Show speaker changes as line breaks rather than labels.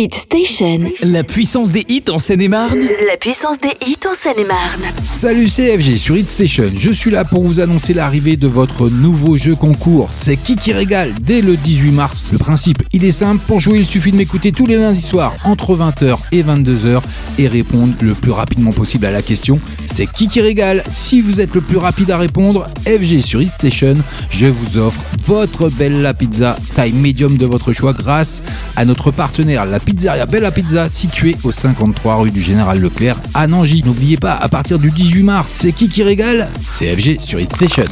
Hit Station.
La puissance des hits en Seine-et-Marne
La puissance des hits en Seine-et-Marne.
Salut CFG sur Hit Station, je suis là pour vous annoncer l'arrivée de votre nouveau jeu concours, c'est qui qui régale dès le 18 mars. Le principe, il est simple, pour jouer il suffit de m'écouter tous les lundis soirs entre 20h et 22h et répondre le plus rapidement possible à la question, c'est qui qui régale? Si vous êtes le plus rapide à répondre, FG sur Hit Station, je vous offre votre Bella Pizza taille médium de votre choix grâce à notre partenaire la pizzeria Bella Pizza située au 53 rue du Général Leclerc à Nangy. N'oubliez pas, à partir du 18 mars, c'est qui qui régale? C'est FG sur Hit Station.